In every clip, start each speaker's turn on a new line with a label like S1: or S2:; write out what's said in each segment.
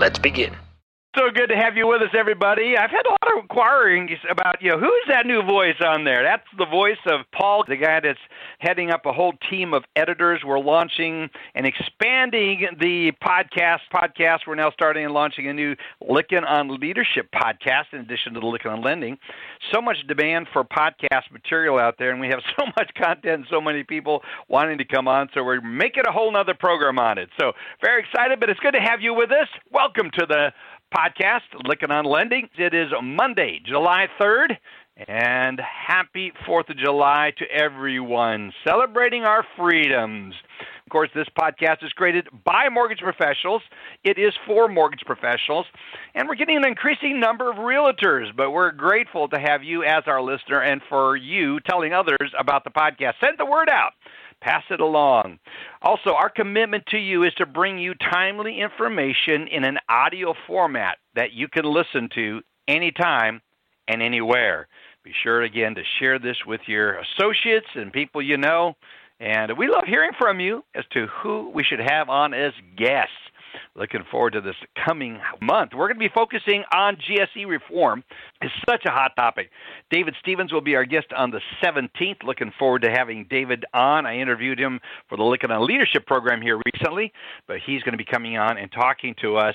S1: Let's begin.
S2: So good to have you with us, everybody. I've had a lot of about, you know, who's that new voice on there? That's the voice of Paul, the guy that's heading up a whole team of editors. We're launching and expanding the podcast. Podcast. We're now starting and launching a new Lykken on Leadership podcast in addition to the Lykken on Lending. So much demand for podcast material out there, and we have so much content and so many people wanting to come on. So we're making a whole nother program on it. So very excited, but it's good to have you with us. Welcome to the podcast, Lykken on Lending. It is Monday, July 3rd, and happy 4th of July to everyone celebrating our freedoms. Of course, this podcast is created by mortgage professionals. It is for mortgage professionals, and we're getting an increasing number of realtors, but we're grateful to have you as our listener and for you telling others about the podcast. Send the word out pass it along. Also, our commitment to you is to bring you timely information in an audio format that you can listen to anytime and anywhere. Be sure again to share this with your associates and people you know. And we love hearing from you as to who we should have on as guests. Looking forward to this coming month. We're going to be focusing on GSE reform. It's such a hot topic. David Stevens will be our guest on the 17th. Looking forward to having David on. I interviewed him for the Lykken on Leadership program here recently, but he's going to be coming on and talking to us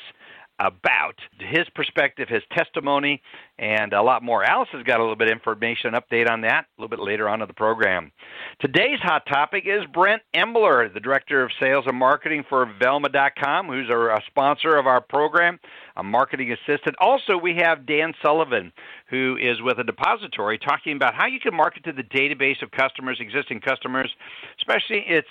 S2: about his perspective, his testimony, and a lot more. Alice has got a little bit of information, update on that a little bit later on in the program. Today's hot topic is Brent Emler, the Director of Sales and Marketing for Velma.com, who's a, sponsor of our program, a marketing assistant. Also, we have Dan Sullivan, who is with a depository, talking about how you can market to the database of customers, existing customers, especially it's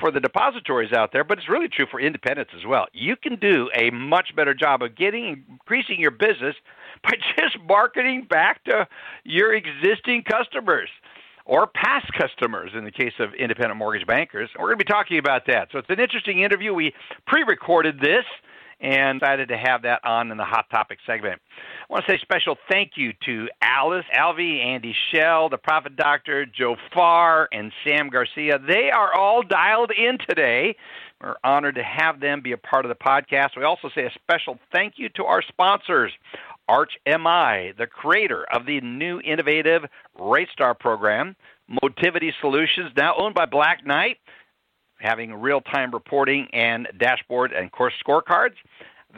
S2: for the depositories out there, but it's really true for independents as well. You can do a much better job of getting increasing your business by just marketing back to your existing customers or past customers in the case of independent mortgage bankers. We're going to be talking about that. So it's an interesting interview. We pre recorded this and decided to have that on in the Hot Topic segment. I want to say special thank you to Alice, Alvey, Andy Schell, the Profit Doctor, Joe Farr, and Sam Garcia. They are all dialed in today. We're honored to have them be a part of the podcast. We also say a special thank you to our sponsors, Arch MI, the creator of the new innovative RateStar program, Motivity Solutions, now owned by Black Knight, having real time reporting and dashboard and course scorecards.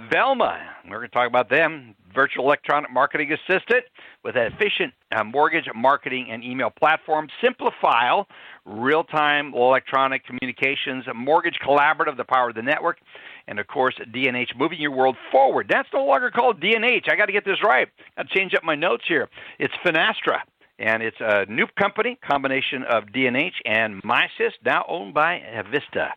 S2: Velma, we're going to talk about them, virtual electronic marketing assistant with an efficient uh, mortgage marketing and email platform. Simplifile, real time electronic communications, mortgage collaborative, the power of the network, and of course, DNH, moving your world forward. That's no longer called DNH. I got to get this right. To change up my notes here. It's Finastra and it's a new company, combination of DNH and Misys, now owned by Vista.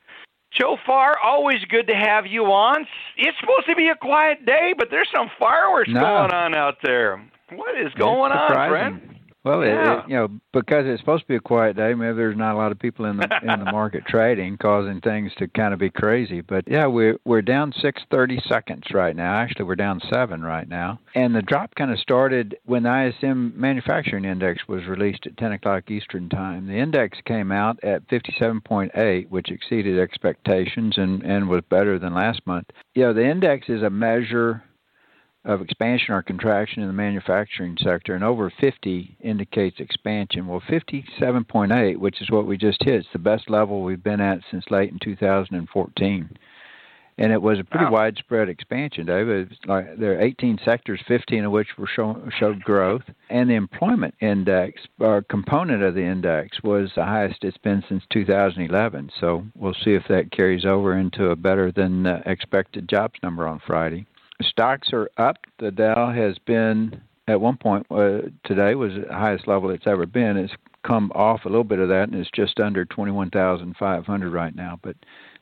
S2: Joe Farr, always good to have you on. It's supposed to be a quiet day, but there's some fireworks
S3: no.
S2: going on out there. What is going on, friend?
S3: Well,
S2: yeah.
S3: it, you know, because it's supposed to be a quiet day, maybe there's not a lot of people in the in the market trading, causing things to kind of be crazy. But yeah, we're we're down six thirty seconds right now. Actually, we're down seven right now, and the drop kind of started when the ISM Manufacturing Index was released at ten o'clock Eastern Time. The index came out at fifty seven point eight, which exceeded expectations and and was better than last month. Yeah, you know, the index is a measure of expansion or contraction in the manufacturing sector, and over 50 indicates expansion. Well, 57.8, which is what we just hit, is the best level we've been at since late in 2014. And it was a pretty
S2: wow.
S3: widespread expansion, David. Like there are 18 sectors, 15 of which were show, showed growth, and the employment index, or component of the index, was the highest it's been since 2011. So we'll see if that carries over into a better than uh, expected jobs number on Friday stocks are up. The Dow has been at one point uh, today was the highest level it's ever been. It's come off a little bit of that and it's just under 21,500 right now, but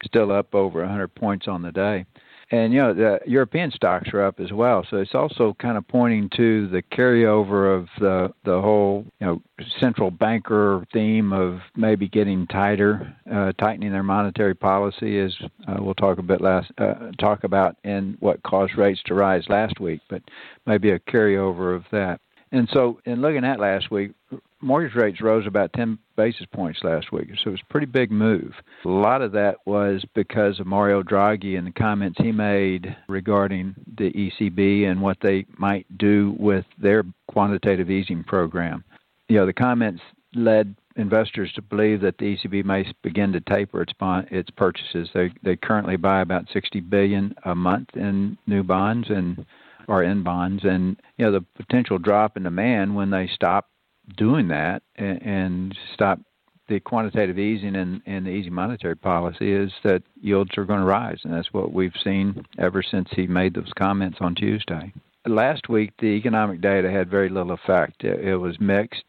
S3: still up over 100 points on the day. And you know the European stocks are up as well. So it's also kind of pointing to the carryover of the the whole you know central banker theme of maybe getting tighter, uh, tightening their monetary policy. As uh, we'll talk a bit last uh, talk about in what caused rates to rise last week, but maybe a carryover of that. And so, in looking at last week, mortgage rates rose about 10 basis points last week. So it was a pretty big move. A lot of that was because of Mario Draghi and the comments he made regarding the ECB and what they might do with their quantitative easing program. You know, the comments led investors to believe that the ECB may begin to taper its bond, its purchases. They they currently buy about 60 billion a month in new bonds and or in bonds and you know the potential drop in demand when they stop doing that and, and stop the quantitative easing and, and the easy monetary policy is that yields are going to rise, and that's what we've seen ever since he made those comments on Tuesday. Last week, the economic data had very little effect. It, it was mixed.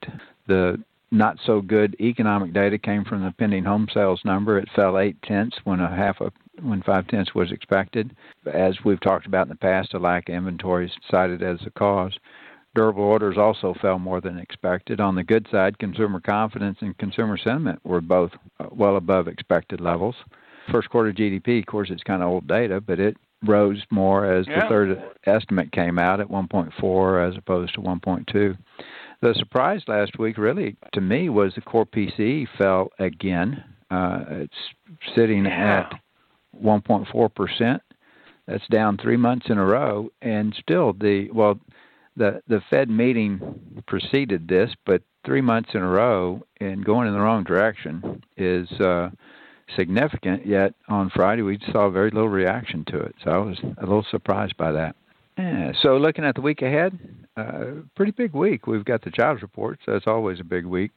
S3: The not so good economic data came from the pending home sales number. It fell eight tenths when a half a when five tenths was expected. As we've talked about in the past, a lack of inventories cited as a cause. Durable orders also fell more than expected. On the good side, consumer confidence and consumer sentiment were both uh, well above expected levels. First quarter GDP, of course, it's kind of old data, but it rose more as
S2: yeah.
S3: the third estimate came out at 1.4 as opposed to 1.2. The surprise last week, really, to me, was the core PCE fell again. Uh, it's sitting
S2: yeah.
S3: at 1.4 percent. That's down three months in a row, and still the well, the the Fed meeting preceded this, but three months in a row and going in the wrong direction is uh, significant. Yet on Friday we saw very little reaction to it, so I was a little surprised by that. Yeah, so looking at the week ahead, uh, pretty big week. We've got the jobs reports. That's always a big week.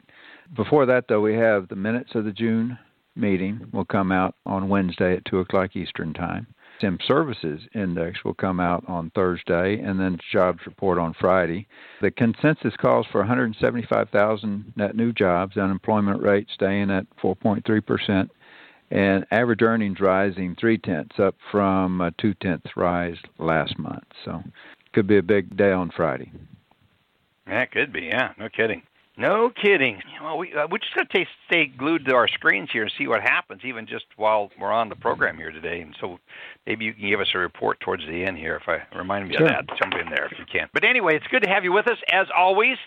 S3: Before that, though, we have the minutes of the June meeting will come out on Wednesday at two o'clock Eastern time. ISM Services Index will come out on Thursday, and then jobs report on Friday. The consensus calls for 175,000 net new jobs, unemployment rate staying at 4.3 percent, and average earnings rising three tenths, up from a two tenths rise last month. So, could be a big day on Friday.
S2: That could be, yeah, no kidding. No kidding. Well, we uh, we just got to stay glued to our screens here and see what happens, even just while we're on the program here today. And so maybe you can give us a report towards the end here if I remind me
S3: sure.
S2: of that. Jump in there if you can. But anyway, it's good to have you with us as always.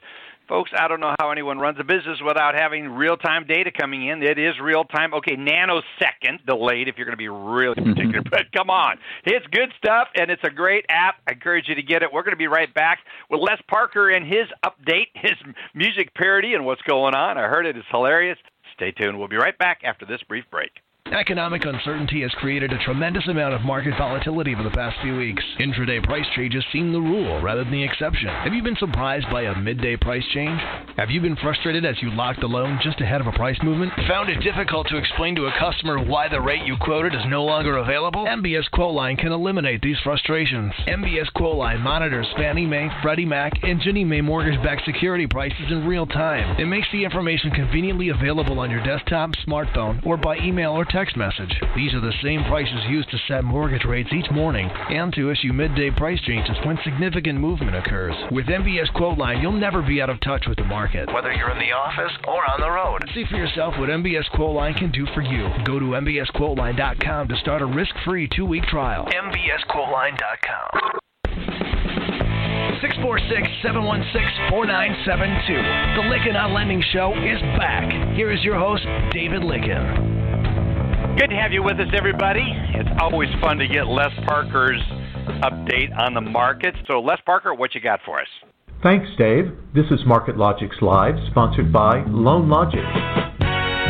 S2: Folks, I don't know how anyone runs a business without having real time data coming in. It is real time. Okay, nanosecond delayed if you're going to be really mm-hmm. particular, but come on. It's good stuff, and it's a great app. I encourage you to get it. We're going to be right back with Les Parker and his update, his music parody, and what's going on. I heard it is hilarious. Stay tuned. We'll be right back after this brief break.
S1: Economic uncertainty has created a tremendous amount of market volatility over the past few weeks. Intraday price changes seem the rule rather than the exception. Have you been surprised by a midday price change? Have you been frustrated as you locked a loan just ahead of a price movement? Found it difficult to explain to a customer why the rate you quoted is no longer available? MBS Quoteline can eliminate these frustrations. MBS Quoteline monitors Fannie Mae, Freddie Mac, and Ginnie Mae mortgage-backed security prices in real time. It makes the information conveniently available on your desktop, smartphone, or by email or text text message. These are the same prices used to set mortgage rates each morning and to issue midday price changes when significant movement occurs. With MBS Quoteline, you'll never be out of touch with the market, whether you're in the office or on the road. See for yourself what MBS Quoteline can do for you. Go to MBSQuoteline.com to start a risk-free two-week trial. MBSQuoteline.com. 646-716-4972. The Lykken on Lending Show is back. Here is your host, David Lykken.
S2: Good to have you with us, everybody. It's always fun to get Les Parker's update on the market. So, Les Parker, what you got for us?
S4: Thanks, Dave. This is Market Logics Live, sponsored by Loan Logic.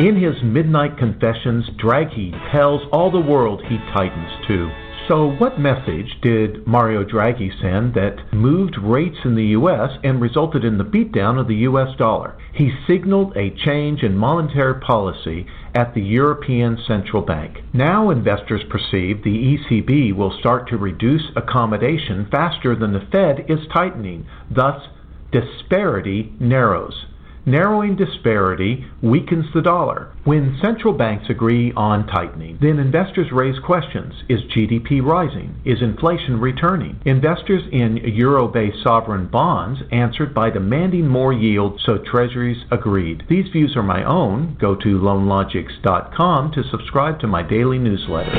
S4: In his Midnight Confessions, Draghi tells all the world he tightens too. So, what message did Mario Draghi send that moved rates in the U.S. and resulted in the beatdown of the U.S. dollar? He signaled a change in monetary policy at the European Central Bank. Now, investors perceive the ECB will start to reduce accommodation faster than the Fed is tightening. Thus, disparity narrows. Narrowing disparity weakens the dollar. When central banks agree on tightening, then investors raise questions. Is GDP rising? Is inflation returning? Investors in euro based sovereign bonds answered by demanding more yield, so treasuries agreed. These views are my own. Go to loanlogics.com to subscribe to my daily newsletter.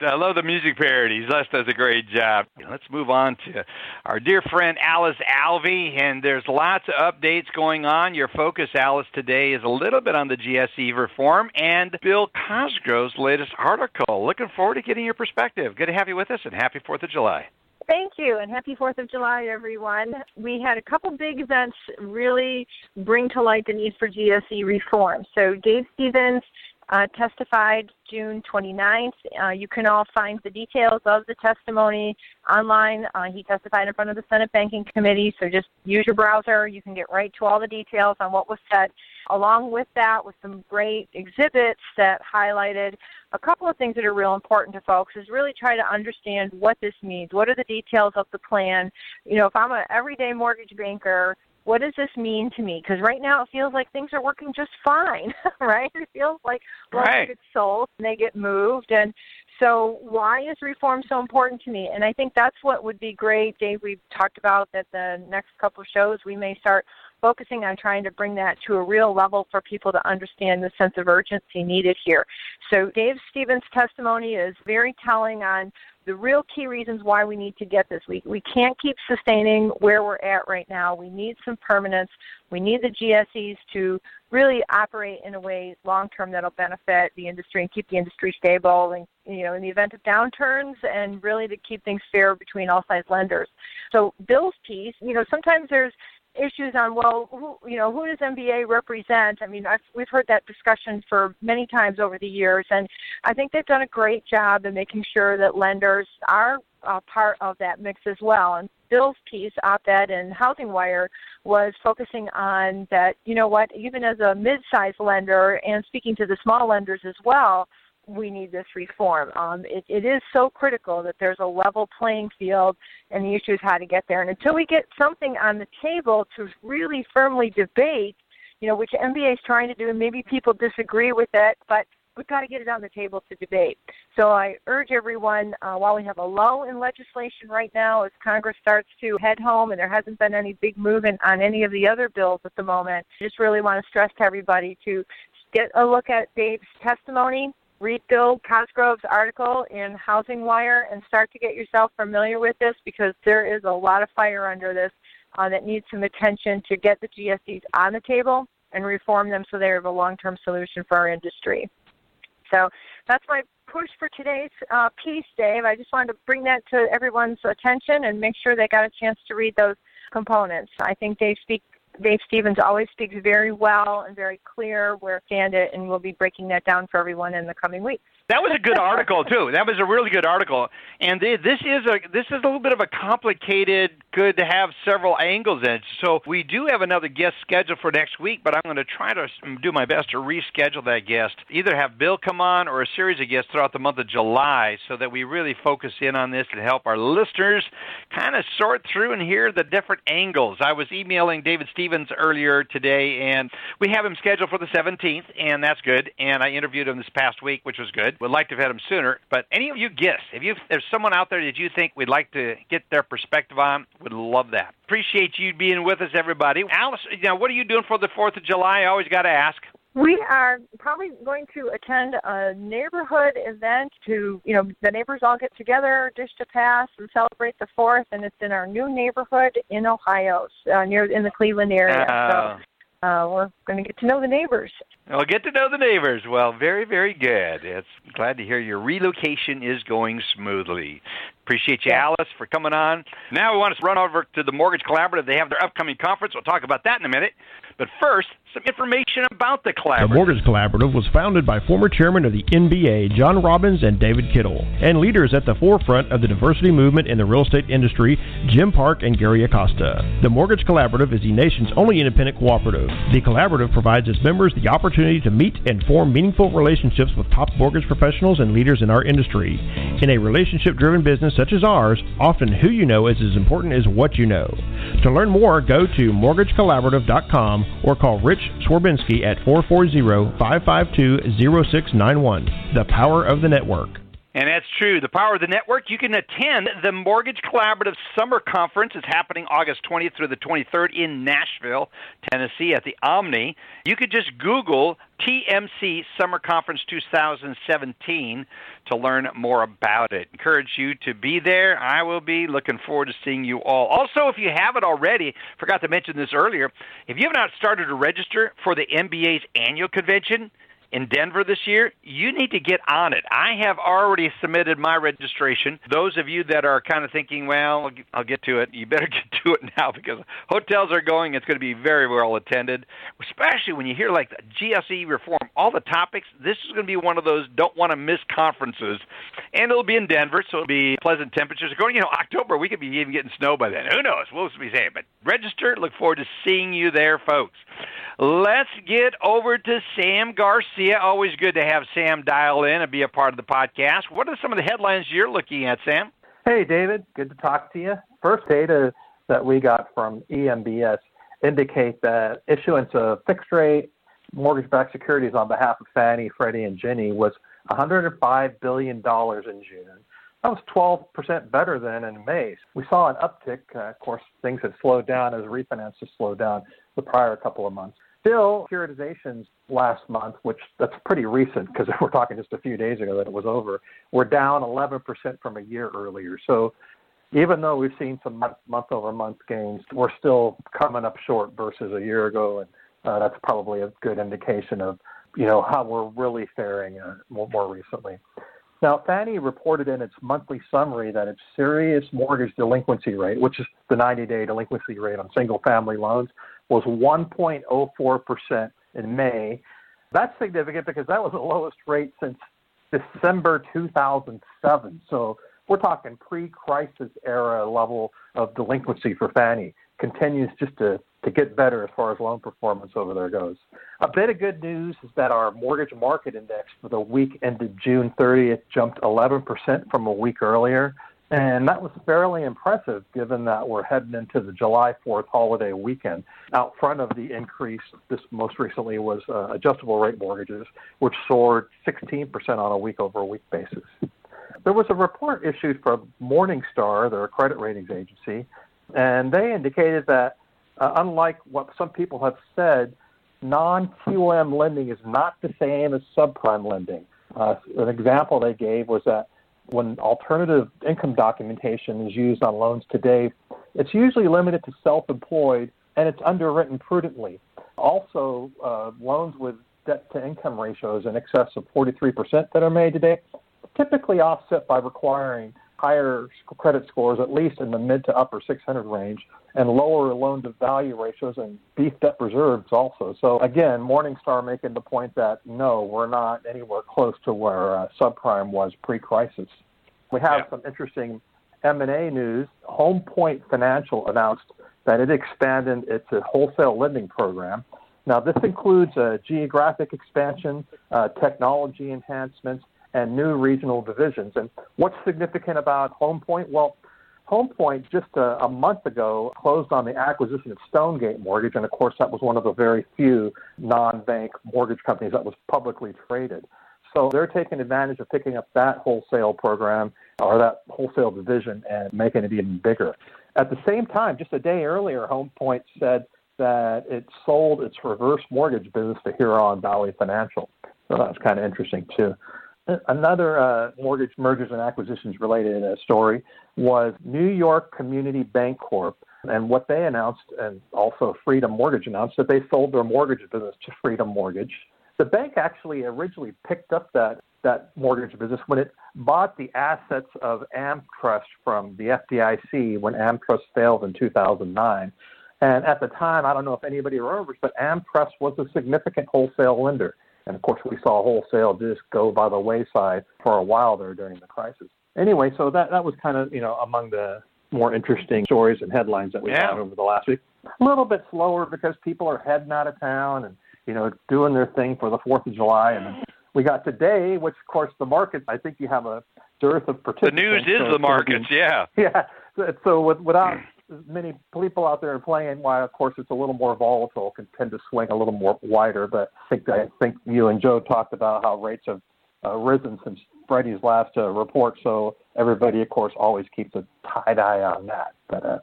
S2: I love the music parodies. Les does a great job. Let's move on to our dear friend Alice Alvey, and there's lots of updates going on. Your focus, Alice, today is a little bit on the GSE reform and Bill Cosgrove's latest article. Looking forward to getting your perspective. Good to have you with us, and happy Fourth of July.
S5: Thank you, and happy 4th of July, everyone. We had a couple big events really bring to light the need for GSE reform. So, Dave Stevens uh, testified June 29th. Uh, you can all find the details of the testimony online. Uh, he testified in front of the Senate Banking Committee, so just use your browser. You can get right to all the details on what was said. Along with that, with some great exhibits that highlighted a couple of things that are real important to folks is really try to understand what this means. What are the details of the plan? You know, if I'm an everyday mortgage banker, what does this mean to me? Because right now it feels like things are working just fine, right? It feels like loans
S2: right.
S5: get sold and they get moved. And so why is reform so important to me? And I think that's what would be great, Dave. We've talked about that the next couple of shows we may start focusing on trying to bring that to a real level for people to understand the sense of urgency needed here. So Dave Stevens' testimony is very telling on the real key reasons why we need to get this. We, we can't keep sustaining where we're at right now. We need some permanence. We need the GSEs to really operate in a way long term that'll benefit the industry and keep the industry stable and you know in the event of downturns and really to keep things fair between all size lenders. So Bill's piece, you know, sometimes there's issues on well who you know who does MBA represent? I mean I've, we've heard that discussion for many times over the years and I think they've done a great job in making sure that lenders are part of that mix as well. And Bill's piece op-ed in Housing Wire was focusing on that you know what even as a mid-sized lender and speaking to the small lenders as well we need this reform. Um, it, it is so critical that there's a level playing field, and the issue is how to get there. And until we get something on the table to really firmly debate, you know, which MBA is trying to do, and maybe people disagree with it, but we've got to get it on the table to debate. So I urge everyone, uh, while we have a lull in legislation right now, as Congress starts to head home, and there hasn't been any big movement on any of the other bills at the moment, I just really want to stress to everybody to get a look at Dave's testimony read Bill Cosgrove's article in Housing Wire and start to get yourself familiar with this because there is a lot of fire under this uh, that needs some attention to get the GSEs on the table and reform them so they have a long-term solution for our industry. So that's my push for today's uh, piece, Dave. I just wanted to bring that to everyone's attention and make sure they got a chance to read those components. I think they speak, Dave Stevens always speaks very well and very clear where stand it, and we'll be breaking that down for everyone in the coming weeks.
S2: That was a good article too. That was a really good article, and this is a this is a little bit of a complicated. Good to have several angles in it. So we do have another guest scheduled for next week, but I'm going to try to do my best to reschedule that guest. Either have Bill come on or a series of guests throughout the month of July, so that we really focus in on this and help our listeners kind of sort through and hear the different angles. I was emailing David Stevens earlier today, and we have him scheduled for the 17th, and that's good. And I interviewed him this past week, which was good. Would like to have had him sooner. But any of you guests, if you there's someone out there that you think we'd like to get their perspective on, would love that. Appreciate you being with us, everybody. Alice, know, what are you doing for the Fourth of July? I always got to ask.
S5: We are probably going to attend a neighborhood event to, you know, the neighbors all get together, dish to pass, and celebrate the Fourth, and it's in our new neighborhood in Ohio, uh, near in the Cleveland area.
S2: Uh,
S5: so uh, we're going to get to know the neighbors.
S2: Well, get to know the neighbors. Well, very, very good. It's glad to hear your relocation is going smoothly. Appreciate you. Alice, for coming on. Now we want to run over to the Mortgage Collaborative. They have their upcoming conference. We'll talk about that in a minute. But first, some information about the collaborative.
S6: The Mortgage Collaborative was founded by former chairman of the MBA, John Robbins and David Kittle, and leaders at the forefront of the diversity movement in the real estate industry, Jim Park and Gary Acosta. The Mortgage Collaborative is the nation's only independent cooperative. The collaborative provides its members the opportunity to meet and form meaningful relationships with top mortgage professionals and leaders in our industry. In a relationship driven business such as ours, often who you know is as important as what you know. To learn more, go to mortgagecollaborative.com or call Rich Swerbinsky at 440 552 0691. The power of the network.
S2: And that's true. The power of the network. You can attend the Mortgage Collaborative Summer Conference. It's happening August 20th through the 23rd in Nashville, Tennessee, at the Omni. You could just Google TMC Summer Conference 2017 to learn more about it. Encourage you to be there. I will be looking forward to seeing you all. Also, if you haven't already, forgot to mention this earlier, if you have not started to register for the MBA's annual convention, in Denver this year, you need to get on it. I have already submitted my registration. Those of you that are kind of thinking, well, I'll get to it, you better get to it now because hotels are going. It's going to be very well attended, especially when you hear like the GSE reform, all the topics. This is going to be one of those don't want to miss conferences. And it'll be in Denver, so it'll be pleasant temperatures. Going, you know, October, we could be even getting snow by then. Who knows? We'll be saying. But register. Look forward to seeing you there, folks. Let's get over to Sam Garcia. Always good to have Sam dial in and be a part of the podcast. What are some of the headlines you're looking at, Sam?
S7: Hey, David. Good to talk to you. First data that we got from EMBS indicate that issuance of fixed rate mortgage backed securities on behalf of Fannie, Freddie, and Ginnie was $105 billion in June. That was 12% better than in May. We saw an uptick. Uh, of course, things had slowed down as refinances slowed down the prior couple of months. Still, securitizations last month, which that's pretty recent because we're talking just a few days ago that it was over, were down 11% from a year earlier. So even though we've seen some month over month gains, we're still coming up short versus a year ago, and uh, that's probably a good indication of you know how we're really faring uh, more, more recently. Now, Fannie reported in its monthly summary that its serious mortgage delinquency rate, which is the 90 day delinquency rate on single family loans, was 1.04% in May. That's significant because that was the lowest rate since December 2007. So we're talking pre crisis era level of delinquency for Fannie. Continues just to to get better as far as loan performance over there goes. A bit of good news is that our mortgage market index for the week ended June 30th jumped 11% from a week earlier. And that was fairly impressive given that we're heading into the July 4th holiday weekend. Out front of the increase, this most recently was uh, adjustable rate mortgages, which soared 16% on a week over week basis. There was a report issued from Morningstar, their credit ratings agency, and they indicated that uh, unlike what some people have said, non-QM lending is not the same as subprime lending. Uh, an example they gave was that when alternative income documentation is used on loans today, it's usually limited to self-employed and it's underwritten prudently. Also, uh, loans with debt to income ratios in excess of 43% that are made today typically offset by requiring higher credit scores, at least in the mid to upper 600 range, and lower loan to value ratios and beefed up reserves also. So again, Morningstar making the point that no, we're not anywhere close to where uh, subprime was pre-crisis. We have yeah. some interesting M&A news. Home Point Financial announced that it expanded its wholesale lending program. Now, this includes a geographic expansion, uh, technology enhancements, and new regional divisions. And what's significant about Home Point? Well, Home Point just a, a, month ago closed on the acquisition of Stonegate Mortgage, and of course that was one of the very few non-bank mortgage companies that was publicly traded. So they're taking advantage of picking up that wholesale program or that wholesale division and making it even bigger. At the same time, just a day earlier, Home Point said that it sold its reverse mortgage business to Huron Valley Financial. So that's kind of interesting too. Another uh, mortgage mergers and acquisitions related uh, story was New York Community Bank Corp. And what they announced, and also Freedom Mortgage announced, that they sold their mortgage business to Freedom Mortgage. The bank actually originally picked up that, that mortgage business when it bought the assets of AmTrust from the FDIC when AmTrust failed in 2009. And at the time, I don't know if anybody remembers, but AmTrust was a significant wholesale lender. And of course, we saw wholesale just go by the wayside for a while there during the crisis. Anyway, so that that was kind of you know among the more interesting stories and headlines that we
S2: yeah.
S7: had over the last week. A little bit slower because people are heading out of town and you know doing their thing for the Fourth of July, and we got today, which of course the market. I think you have a dearth of participants.
S2: The news is
S7: so
S2: the markets, yeah.
S7: Yeah. So, so with, without hmm. Many people out there playing, why of course it's a little more volatile, can tend to swing a little more wider. But I think I think you and Joe talked about how rates have uh, risen since Freddie's last uh, report. So everybody, of course, always keeps a tight eye on that. But uh,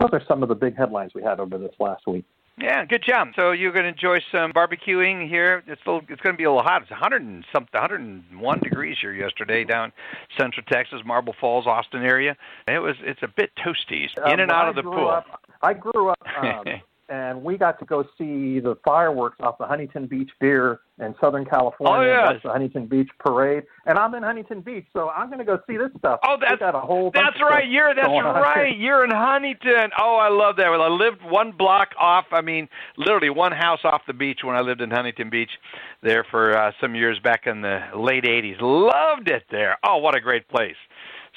S7: those are some of the big headlines we had over this last week.
S2: Yeah, good job. So you're going to enjoy some barbecuing here. It's a little, it's going to be a little hot. It's 100 and something, 101 degrees here yesterday down Central Texas, Marble Falls, Austin area. It was, it's a bit toasty. In
S7: Um,
S2: and out
S7: I
S2: of the pool.
S7: Up, I grew up, um, and we got to go see the fireworks off the Huntington Beach Pier in Southern California.
S2: Oh, yes.
S7: That's the Huntington Beach Parade, and I'm in Huntington Beach, so I'm going to go see this stuff.
S2: Oh, that's
S7: a whole.
S2: That's right. You're that's right. You're in Huntington. Oh, I love that. Well, I lived one block off. I mean, literally one house off the beach when I lived in Huntington Beach, there for uh, some years back in the late '80s. Loved it there. Oh, what a great place.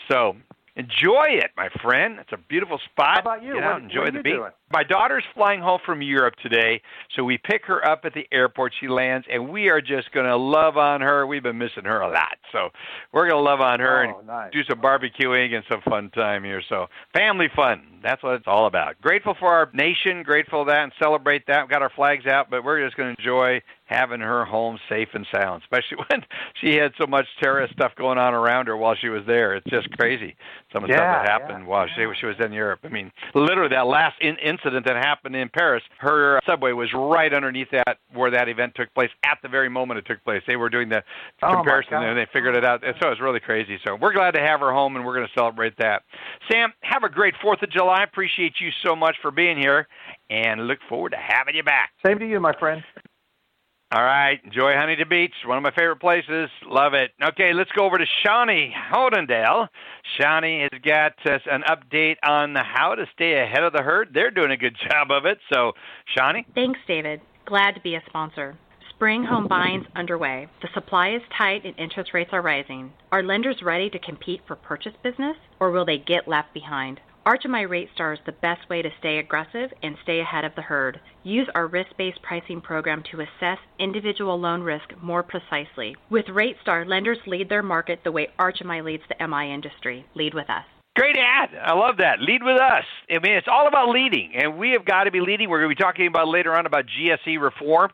S2: So enjoy it, my friend. It's a beautiful spot.
S7: How about you?
S2: Get
S7: What-
S2: out, enjoy
S7: what are
S2: the beach.
S7: doing?
S2: My daughter's flying home from Europe today, so we pick her up at the airport. She lands, and we are just going to love on her. We've been missing her a lot, so we're going to love on her
S7: Oh,
S2: and
S7: nice.
S2: do some barbecuing and some fun time here. So family fun. That's what it's all about. Grateful for our nation, grateful for that and celebrate that. We've got our flags out, but we're just going to enjoy having her home safe and sound, especially when she had so much terrorist stuff going on around her while she was there. It's just crazy. Some of the
S7: Yeah,
S2: stuff that happened
S7: yeah,
S2: while she, she was in Europe. I mean, literally that last in- incident that happened in Paris, her uh, subway was right underneath that where that event took place at the very moment it took place. They were doing the
S7: Oh,
S2: comparison and they figured it out. And so it was really crazy. So we're glad to have her home and we're going to celebrate that. Sam, have a great 4th of July. I appreciate you so much for being here and look forward to having you back.
S7: Same to you, my friend.
S2: All right. Enjoy Huntington Beach, one of my favorite places. Love it. Okay, let's go over to Shawnee Hodendale. Shawnee has got us an update on how to stay ahead of the herd. They're doing a good job of it. So, Shawnee?
S8: Thanks, David. Glad to be a sponsor. Spring home buying's underway. The supply is tight and interest rates are rising. Are lenders ready to compete for purchase business or will they get left behind? Arch MI Rate Star is the best way to stay aggressive and stay ahead of the herd. Use our risk-based pricing program to assess individual loan risk more precisely. With RateStar, lenders lead their market the way Arch MI leads the MI industry. Lead with us.
S2: Great ad. I love that. Lead with us. I mean, it's all about leading, and we have got to be leading. We're going to be talking about later on about GSE reform,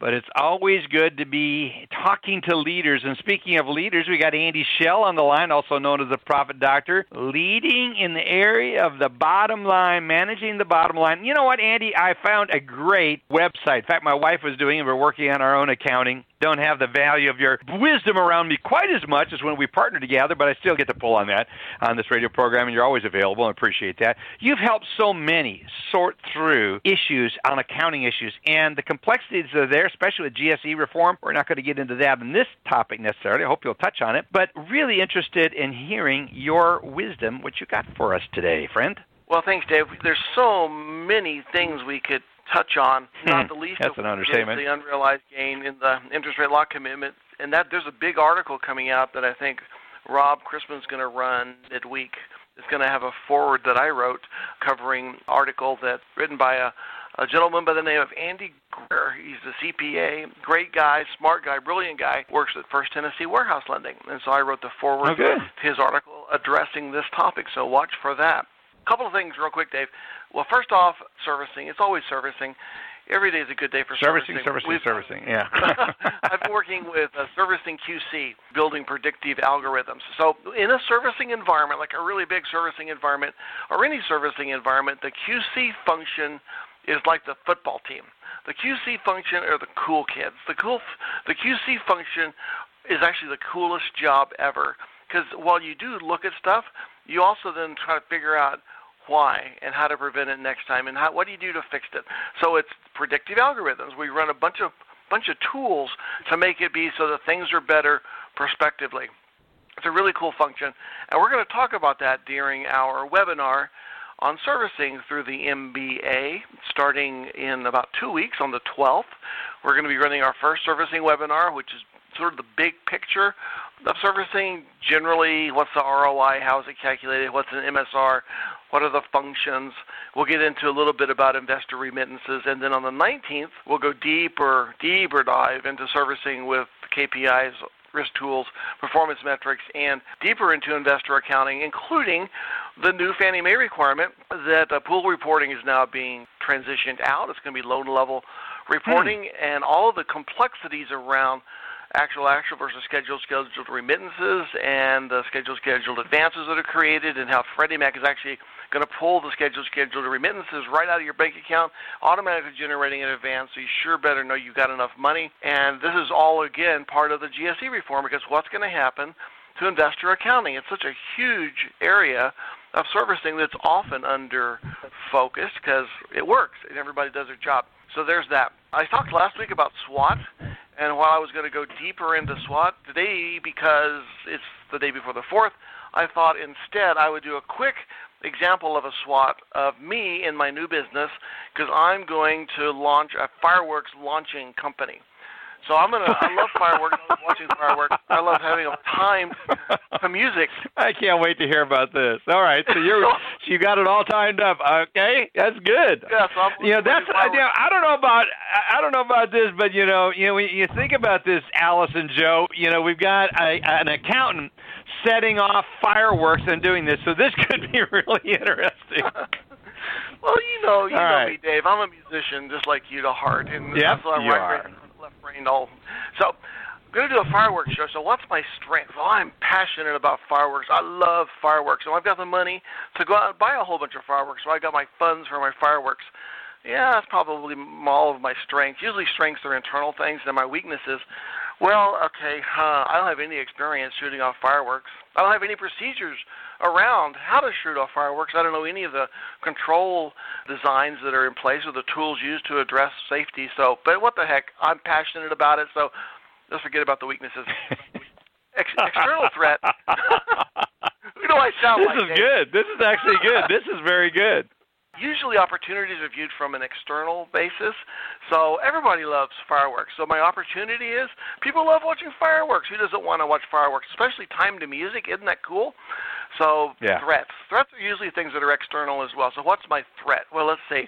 S2: but it's always good to be talking to leaders. And speaking of leaders, we got Andy Schell on the line, also known as the Profit Doctor, leading in the area of the bottom line, managing the bottom line. You know what, Andy? I found a great website. In fact, my wife was doing it. We're working on our own accounting don't have the value of your wisdom around me quite as much as when we partner together, but I still get to pull on that on this radio program, and you're always available, I appreciate that. You've helped so many sort through issues on accounting issues, and the complexities are there, especially with GSE reform. We're not going to get into that in this topic necessarily. I hope you'll touch on it, but really interested in hearing your wisdom, what you got for us today, friend.
S9: Well, thanks, Dave. There's so many things we could touch on, not the least
S2: That's
S9: of
S2: an understatement.
S9: the unrealized gain in the interest rate lock commitment. And that there's a big article coming out that I think Rob Chrisman's going to run midweek. It's going to have a forward that I wrote covering article that's written by a, a gentleman by the name of Andy Greer. He's a CPA, great guy, smart guy, brilliant guy, works at First Tennessee Warehouse Lending. And so I wrote the forward
S2: Oh, good.
S9: to his article addressing this topic. So watch for that. couple of things real quick, Dave. Well, first off, servicing. It's always servicing. Every day is a good day for
S2: Servicing,
S9: servicing.
S2: servicing, servicing. Yeah.
S9: I've been working with uh, Servicing QC, building predictive algorithms. So, in a servicing environment, like a really big servicing environment, or any servicing environment, the QC function is like the football team. The QC function are the cool kids. The cool, the QC function is actually the coolest job ever. Because while you do look at stuff, you also then try to figure out why and how to prevent it next time and how, what do you do to fix it. So it's predictive algorithms. We run a bunch of bunch of tools to make it be so that things are better prospectively. It's a really cool function, and we're going to talk about that during our webinar on servicing through the MBA starting in about two weeks on the 12th. We're going to be running our first servicing webinar, which is sort of the big picture of servicing. Generally, what's the ROI? How is it calculated? What's an MSR? What are the functions? We'll get into a little bit about investor remittances, and then on the 19th, we'll go deeper, deeper dive into servicing with KPIs, risk tools, performance metrics, and deeper into investor accounting, including the new Fannie Mae requirement that uh, pool reporting is now being transitioned out. It's going to be loan level reporting, hmm. and all of the complexities around actual actual versus scheduled scheduled remittances and the scheduled scheduled advances that are created and how Freddie Mac is actually going to pull the scheduled scheduled remittances right out of your bank account, automatically generating an advance. So you sure better know you've got enough money. And this is all again part of the GSE reform because what's going to happen to investor accounting? It's such a huge area of servicing that's often under focused because it works and everybody does their job. So there's that. I talked last week about SWOT and while I was going to go deeper into SWOT today, because it's the day before the 4th, I thought instead I would do a quick example of a SWOT of me in my new business because I'm going to launch a fireworks launching company. So I'm gonna. I love fireworks. I love watching fireworks. I love having a time to music.
S2: I can't wait to hear about this. All right, so you're so you got it all timed up. Okay, that's good.
S9: Yeah, so I'm
S2: you know that's I, you know, I don't know about I don't know about this, but you know you know when you think about this, Alice and Joe. You know we've got a, an accountant setting off fireworks and doing this, so this could be really interesting.
S9: well, you know, you all know right. me, Dave. I'm a musician, just like you to heart, and
S2: yep,
S9: that's
S2: you are
S9: left brain all. So I'm going to do a fireworks show. So what's my strength? Well, I'm passionate about fireworks. I love fireworks. So I've got the money to go out and buy a whole bunch of fireworks. So I got my funds for my fireworks. Yeah, that's probably all of my strengths. Usually strengths are internal things, and my weaknesses. Well, okay, huh, I don't have any experience shooting off fireworks. I don't have any procedures around how to shoot off fireworks. I don't know any of the control designs that are in place or the tools used to address safety. So, but what the heck? I'm passionate about it. So, let's forget about the weaknesses. Ex- external threat. Who do I sound
S2: this
S9: like?
S2: This is good. This is actually good. this is very good.
S9: Usually, opportunities are viewed from an external basis. So, everybody loves fireworks. So, my opportunity is people love watching fireworks. Who doesn't want to watch fireworks, especially timed to music? Isn't that cool? So,
S2: yeah.
S9: threats. Threats are usually things that are external as well. So, what's my threat? Well, let's see.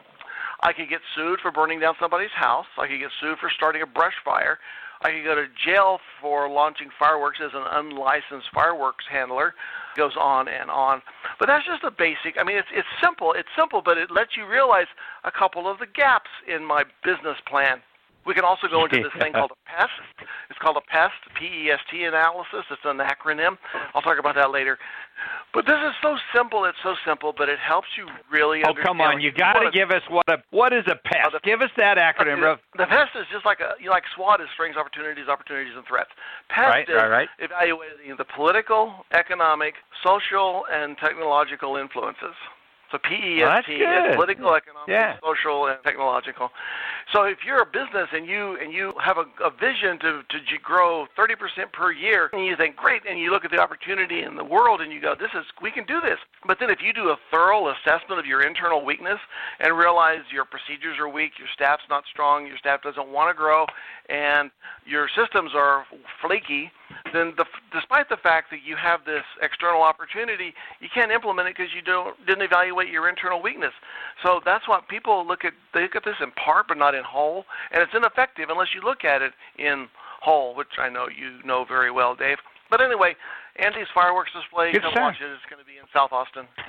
S9: I could get sued for burning down somebody's house. I could get sued for starting a brush fire. I could go to jail for launching fireworks as an unlicensed fireworks handler. It goes on and on. But that's just a basic. I mean, it's it's simple. It's simple, but it lets you realize a couple of the gaps in my business plan. We can also go into this thing called a PEST. It's called a PEST, P-E-S-T analysis. It's an acronym. I'll talk about that later. But this is so simple. It's so simple, but it helps you really. Understand.
S2: Oh, come on! You got to give us what a what is a PEST? Uh, the, give us that acronym,
S9: bro. The PEST is just like a you know, like SWOT is strengths, opportunities, opportunities, and threats. PEST
S2: right,
S9: is
S2: right, right.
S9: evaluating the political, economic, social, and technological influences. So PEST
S2: well,
S9: is political, economic,
S2: yeah.
S9: social, and technological. So if you're a business and you and you have a, a vision to to grow 30% per year, and you think great, and you look at the opportunity in the world and you go, this is we can do this. But then if you do a thorough assessment of your internal weakness and realize your procedures are weak, your staff's not strong, your staff doesn't want to grow, and your systems are flaky, then the, despite the fact that you have this external opportunity, you can't implement it because you don't didn't evaluate your internal weakness. So that's why people look at. They look at this in part, but not in whole, and it's ineffective unless you look at it in whole, which I know you know very well, Dave. But anyway, Andy's fireworks display,
S2: Good
S9: come watch it. It's going to be in South Austin.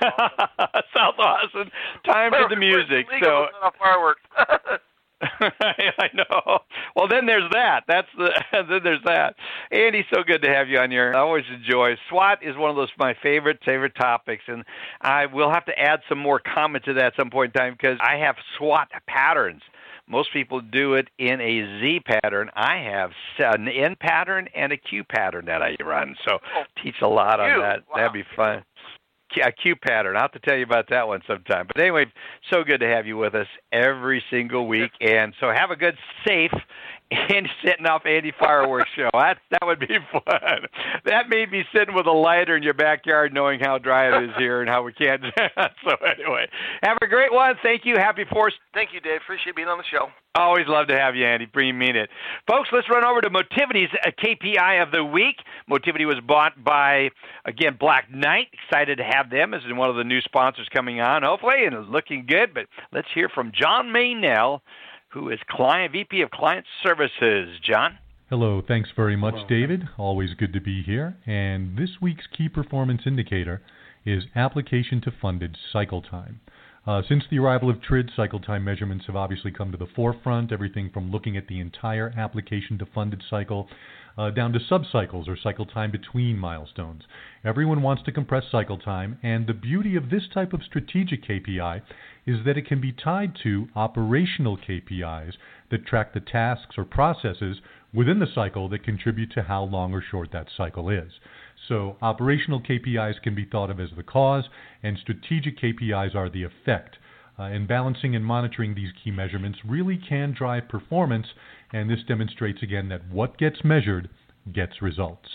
S2: South Austin. Time for the music.
S9: so
S2: fireworks. I know. Well, then there's that. That's the. then there's that. Andy, so good to have you on here. I always enjoy. SWOT is one of those my favorite favorite topics, and I will have to add some more comment to that at some point in time because I have SWOT patterns. Most people do it in a Z pattern. I have an N pattern and a Q pattern that I run. So
S9: oh,
S2: teach a lot on that.
S9: Wow.
S2: That'd be fun a Q pattern. I'll have to tell you about that one sometime. But anyway, so good to have you with us every single week. And so have a good, safe, and setting off Andy fireworks show. That that would be fun. That may be sitting with a lighter in your backyard, knowing how dry it is here and how we can't. so anyway, have a great one. Thank you. Happy Fourth.
S9: Thank you, Dave. Appreciate being on the show.
S2: Always love to have you, Andy. You mean it. Folks, let's run over to Motivity's uh, KPI of the week. Motivity was bought by, again, Black Knight. Excited to have them as one of the new sponsors coming on, hopefully, and looking good. But let's hear from John Maynell, who is client VP of Client Services. John?
S10: Hello, thanks very much, Hello. David. Always good to be here. And this week's key performance indicator is application to funded cycle time. Uh, since the arrival of TRID, cycle time measurements have obviously come to the forefront, everything from looking at the entire application to funded cycle uh, down to subcycles or cycle time between milestones. Everyone wants to compress cycle time, and the beauty of this type of strategic KPI is that it can be tied to operational KPIs that track the tasks or processes within the cycle that contribute to how long or short that cycle is. So operational KPIs can be thought of as the cause, and strategic KPIs are the effect. Uh, and balancing and monitoring these key measurements really can drive performance, and this demonstrates again that what gets measured gets results.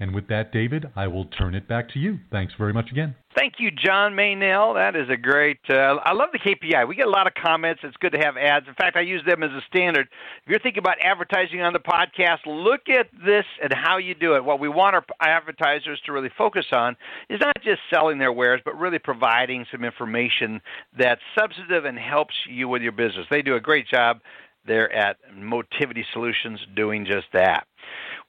S10: And with that, David, I will turn it back to you. Thanks very much again.
S2: Thank you, John Maynell. That is a great. Uh, I love the KPI. We get a lot of comments. It's good to have ads. In fact, I use them as a standard. If you're thinking about advertising on the podcast, look at this and how you do it. What we want our advertisers to really focus on is not just selling their wares, but really providing some information that's substantive and helps you with your business. They do a great job there at Motivity Solutions doing just that.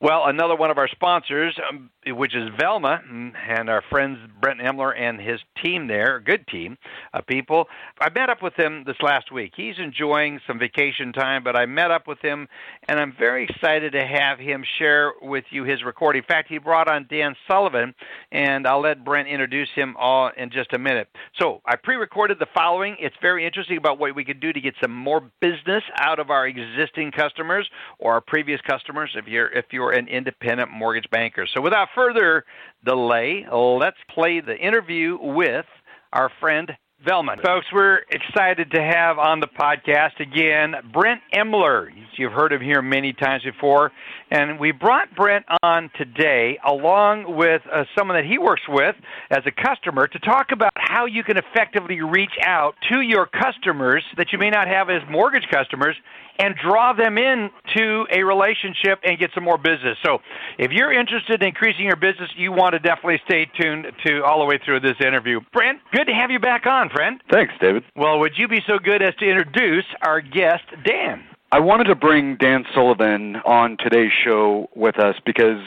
S2: Well, another one of our sponsors, um, which is Velma, and our friends Brent Emler and his team there, a good team of people. I met up with him this last week. He's enjoying some vacation time, but I met up with him, and I'm very excited to have him share with you his recording. In fact, he brought on Dan Sullivan, and I'll let Brent introduce him all in just a minute. So I pre-recorded the following. It's very interesting about what we could do to get some more business out of our existing customers or our previous customers if you're if you're an independent mortgage banker. So without further delay, let's play the interview with our friend Velma. Folks, we're excited to have on the podcast again Brent Emler. You've heard him here many times before. And we brought Brent on today along with uh, someone that he works with as a customer to talk about how you can effectively reach out to your customers that you may not have as mortgage customers and draw them into a relationship and get some more business. So, if you're interested in increasing your business, you want to definitely stay tuned to all the way through this interview. Brent, good to have you back on, friend.
S11: Thanks, David.
S2: Well, would you be so good as to introduce our guest, Dan?
S11: I wanted to bring Dan Sullivan on today's show with us because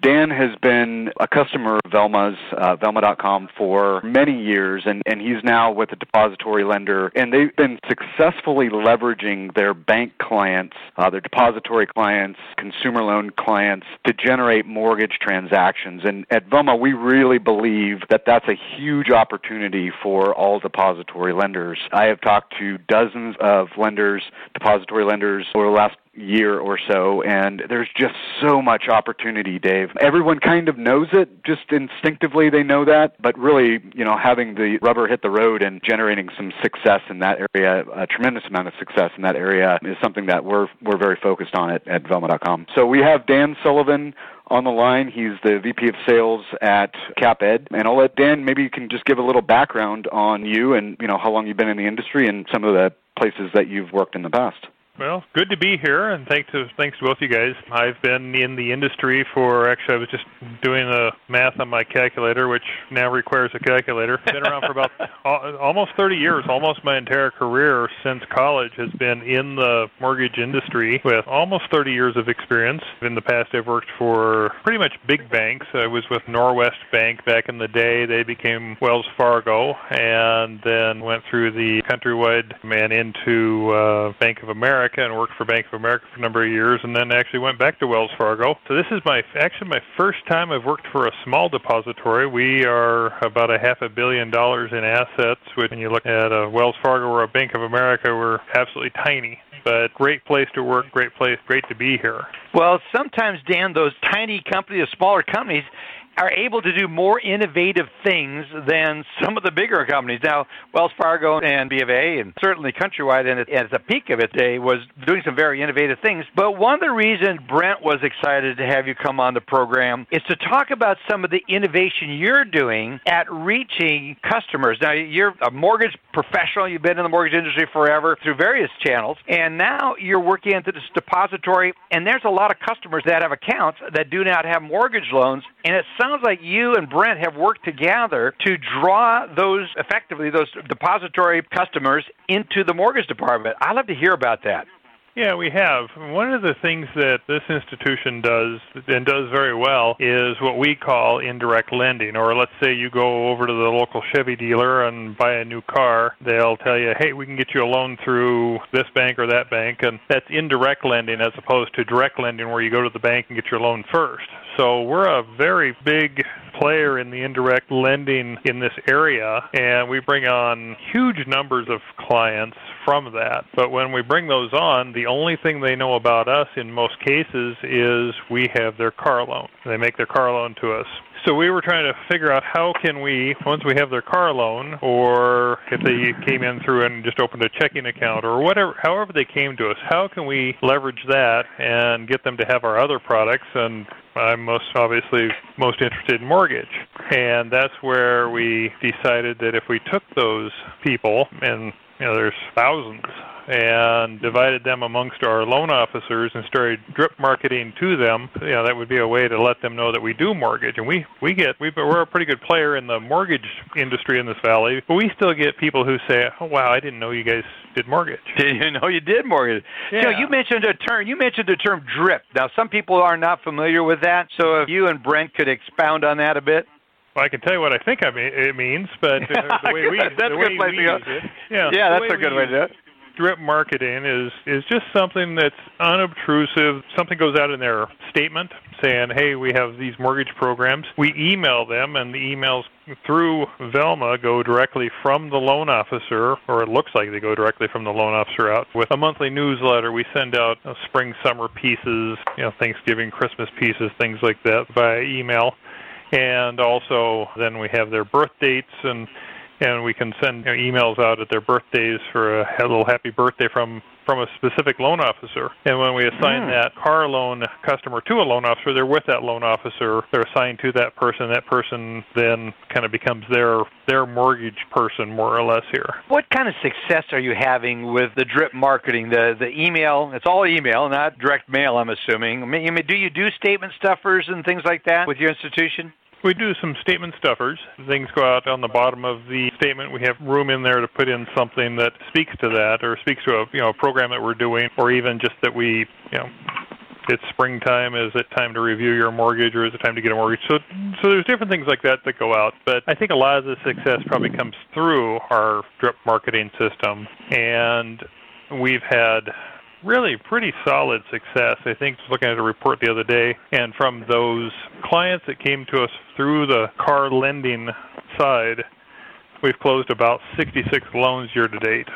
S11: Dan has been a customer of Velma's, uh, Velma.com, for many years, and, and he's now with a depository lender. And they've been successfully leveraging their bank clients, uh, their depository clients, consumer loan clients to generate mortgage transactions. And at Velma, we really believe that that's a huge opportunity for all depository lenders. I have talked to dozens of lenders, depository lenders, over the last year or so, and there's just so much opportunity, Dave. Everyone kind of knows it, just instinctively they know that, but really, you know, having the rubber hit the road and generating some success in that area, a tremendous amount of success in that area, is something that we're we're very focused on at, at Velma.com. So we have Dan Sullivan on the line. He's the VP of Sales at CapEd, and I'll let Dan. Maybe you can just give a little background on you and you know how long you've been in the industry and some of the places that you've worked in the past.
S12: Well, good to be here, and thanks to thanks to both of you guys. I've been in the industry for actually, I was just doing the math on my calculator, which now requires a calculator. Been around for about almost 30 years. Almost my entire career since college has been in the mortgage industry, with almost 30 years of experience. In the past, I've worked for pretty much big banks. I was with Norwest Bank back in the day. They became Wells Fargo, and then went through the Countrywide and into uh, Bank of America America and worked for Bank of America for a number of years, and then actually went back to Wells Fargo. So this is my actually my first time I've worked for a small depository. We are about a half a billion dollars in assets. Which, when you look at a Wells Fargo or a Bank of America, we're absolutely tiny but great place to work, great place, great to be here.
S2: Well, sometimes Dan, those tiny companies, the smaller companies, are able to do more innovative things than some of the bigger companies. Now, Wells Fargo and B of A, and certainly Countrywide, and at the peak of its day, was doing some very innovative things. But one of the reasons Brent was excited to have you come on the program is to talk about some of the innovation you're doing at reaching customers. Now, you're a mortgage professional. You've been in the mortgage industry forever through various channels, and now you're working into this depository. And there's a lot of customers that have accounts that do not have mortgage loans, and it sounds like you and Brent have worked together to draw those effectively those depository customers into the mortgage department. I'd love to hear about that.
S12: Yeah, we have. One of the things that this institution does and does very well is what we call indirect lending. Or let's say you go over to the local Chevy dealer and buy a new car. They'll tell you, hey, we can get you a loan through this bank or that bank. And that's indirect lending as opposed to direct lending where you go to the bank and get your loan first. So we're a very big player in the indirect lending in this area, and we bring on huge numbers of clients from that. But when we bring those on, the only thing they know about us in most cases is we have their car loan. They make their car loan to us. So we were trying to figure out how can we, once we have their car loan, or if they came in through and just opened a checking account, or whatever, however they came to us, how can we leverage that and get them to have our other products? And I'm most obviously most interested in mortgage. And that's where we decided that if we took those people, and you know, there's thousands and divided them amongst our loan officers and started drip marketing to them, you know, that would be a way to let them know that we do mortgage. And we we get we we're a pretty good player in the mortgage industry in this valley, but we still get people who say, "Oh wow, I didn't know you guys did mortgage."
S2: Did you know you did mortgage?
S12: Yeah.
S2: So you mentioned a term. You mentioned the term drip. Now some people are not familiar with that. So if you and Brent could expound on that a bit.
S12: Well, I can tell you what I think I mean, it means, but uh, the way we
S2: that's
S12: the
S2: a
S12: way
S2: good place
S12: we
S2: to go.
S12: use it, yeah,
S2: yeah, that's a good way to do it.
S12: drip marketing is is just something that's unobtrusive. Something goes out in their statement saying, "Hey, we have these mortgage programs." We email them, and the emails through Velma go directly from the loan officer, or it looks like they go directly from the loan officer out with a monthly newsletter. We send out uh, spring, summer pieces, you know, Thanksgiving, Christmas pieces, things like that via email, and also then we have their birth dates and and we can send you know, emails out at their birthdays for a, a little happy birthday from from a specific loan officer. And when we assign
S2: Hmm.
S12: that car loan customer to a loan officer, they're with that loan officer. They're assigned to that person. That person then kind of becomes their their mortgage person, more or less here.
S2: What kind of success are you having with the drip marketing? The the email, it's all email, not direct mail, I'm assuming. I mean, do you do statement stuffers and things like that with your institution?
S12: We do some statement stuffers. Things go out on the bottom of the statement. We have room in there to put in something that speaks to that, or speaks to a you know a program that we're doing, or even just that we you know it's springtime. Is it time to review your mortgage, or is it time to get a mortgage? So, so there's different things like that that go out. But I think a lot of the success probably comes through our drip marketing system, and we've had really pretty solid success. I think looking at a report the other day, and from those clients that came to us through the car lending side, we've closed about 66 loans year to date.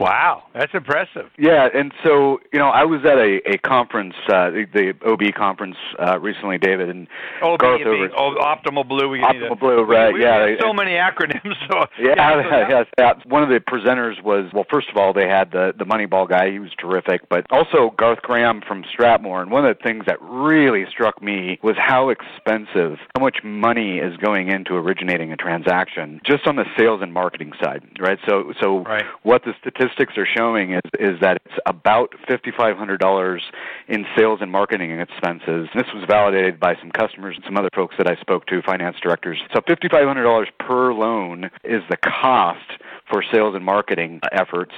S2: Wow, that's impressive.
S11: Yeah, and so you know, I was at a, a conference, uh, the, the OB conference uh, recently, David, and
S2: Oh,
S11: Garth over.
S2: Oh, Optimal Blue. We
S11: Optimal Blue,
S2: we-
S11: right,
S2: we
S11: yeah,
S2: have
S11: they-
S2: so many acronyms. So
S11: Yeah,
S2: yeah, so
S11: yes, yeah. One of the presenters was well. First of all, they had the the Moneyball guy. He was terrific, but also Garth Graham from Stratmor. And one of the things that really struck me was how expensive, how much money is going into originating a transaction just on the sales and marketing side, right? So, so
S2: Right.
S11: what the statistics are showing is is that it's about fifty five hundred dollars in sales and marketing expenses. This was validated by some customers and some other folks that I spoke to, finance directors. So fifty five hundred dollars per loan is the cost for sales and marketing efforts.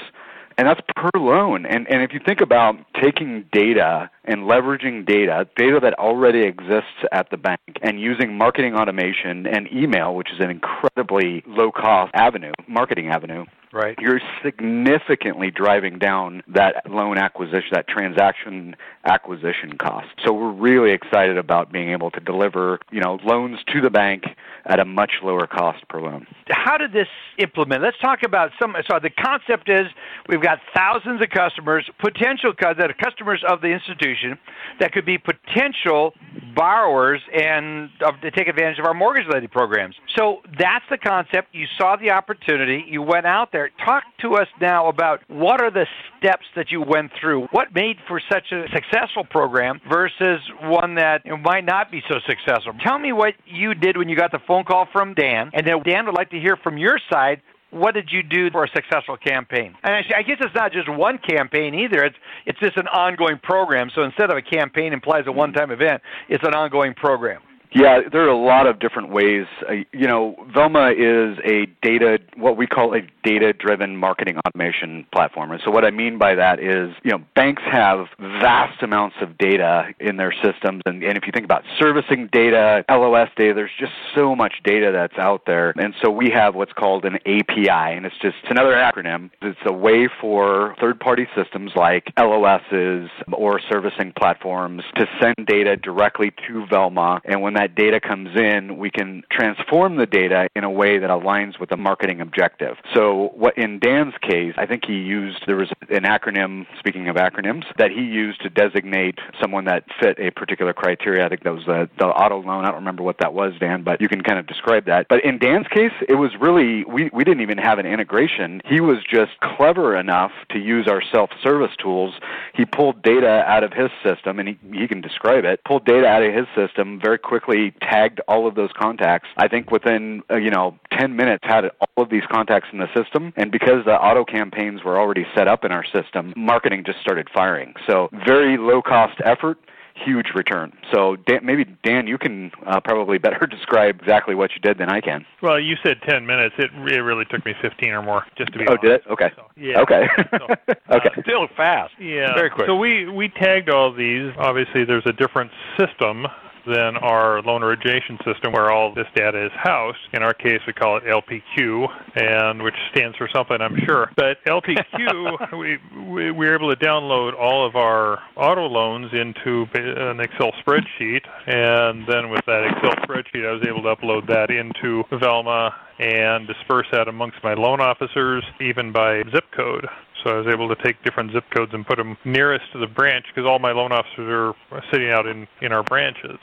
S11: And that's per loan. And and if you think about taking data and leveraging data, data that already exists at the bank, and using marketing automation and email, which is an incredibly low cost avenue, marketing avenue,
S2: Right.
S11: you're significantly driving down that loan acquisition, that transaction acquisition cost. So we're really excited about being able to deliver, you know, loans to the bank at a much lower cost per loan.
S2: how did this implement? Let's talk about some. So the concept is we've got thousands of customers, potential that are customers of the institution that could be potential borrowers and uh, to take advantage of our mortgage lending programs. So that's the concept. You saw the opportunity. You went out there. Talk to us now about what are the steps that you went through. What made for such a successful program versus one that might not be so successful. Tell me what you did when you got the phone call from Dan, and then Dan would like to hear from your side what did you do for a successful campaign? And I guess it's not just one campaign either. It's it's just an ongoing program. So instead of a campaign implies a one-time event, it's an ongoing program.
S11: Yeah, there are a lot of different ways. Uh, you know, Velma is a data, what we call a data-driven marketing automation platform. And so what I mean by that is, you know, banks have vast amounts of data in their systems. And, and if you think about servicing data, LOS data, there's just so much data that's out there. And so we have what's called an API, and it's just it's another acronym. It's a way for third-party systems like LOSs or servicing platforms to send data directly to Velma. And when that that data comes in, we can transform the data in a way that aligns with the marketing objective. So, what in Dan's case, I think he used there was an acronym. Speaking of acronyms, that he used to designate someone that fit a particular criteria. I think that was the, the auto loan. I don't remember what that was, Dan, but you can kind of describe that. But in Dan's case, it was really we we didn't even have an integration. He was just clever enough to use our self-service tools. He pulled data out of his system, and he he can describe it. Pulled data out of his system very quickly quickly tagged all of those contacts. I think within uh, you know 10 minutes had all of these contacts in the system, and because the auto campaigns were already set up in our system, marketing just started firing. So very low cost effort huge return. So Dan, maybe Dan, you can uh, probably better describe exactly what you did than I can.
S12: Well, you said 10 minutes. It, it really took me 15 or more just to be.
S11: Oh,
S12: honest.
S11: did it? Okay.
S12: So, yeah.
S11: Okay.
S12: so, uh,
S11: okay.
S2: Still fast.
S12: Yeah.
S2: Very quick.
S12: So we we tagged all these. Obviously, there's a different system than our loan origination system where all this data is housed. In our case, we call it LPQ, and which stands for something, I'm sure. But LPQ, we, we, we were able to download all of our auto loans into an Excel spreadsheet, and then with that Excel spreadsheet, I was able to upload that into Velma and disperse that amongst my loan officers, even by zip code. So I was able to take different zip codes and put them nearest to the branch because all my loan officers are sitting out in in our branches.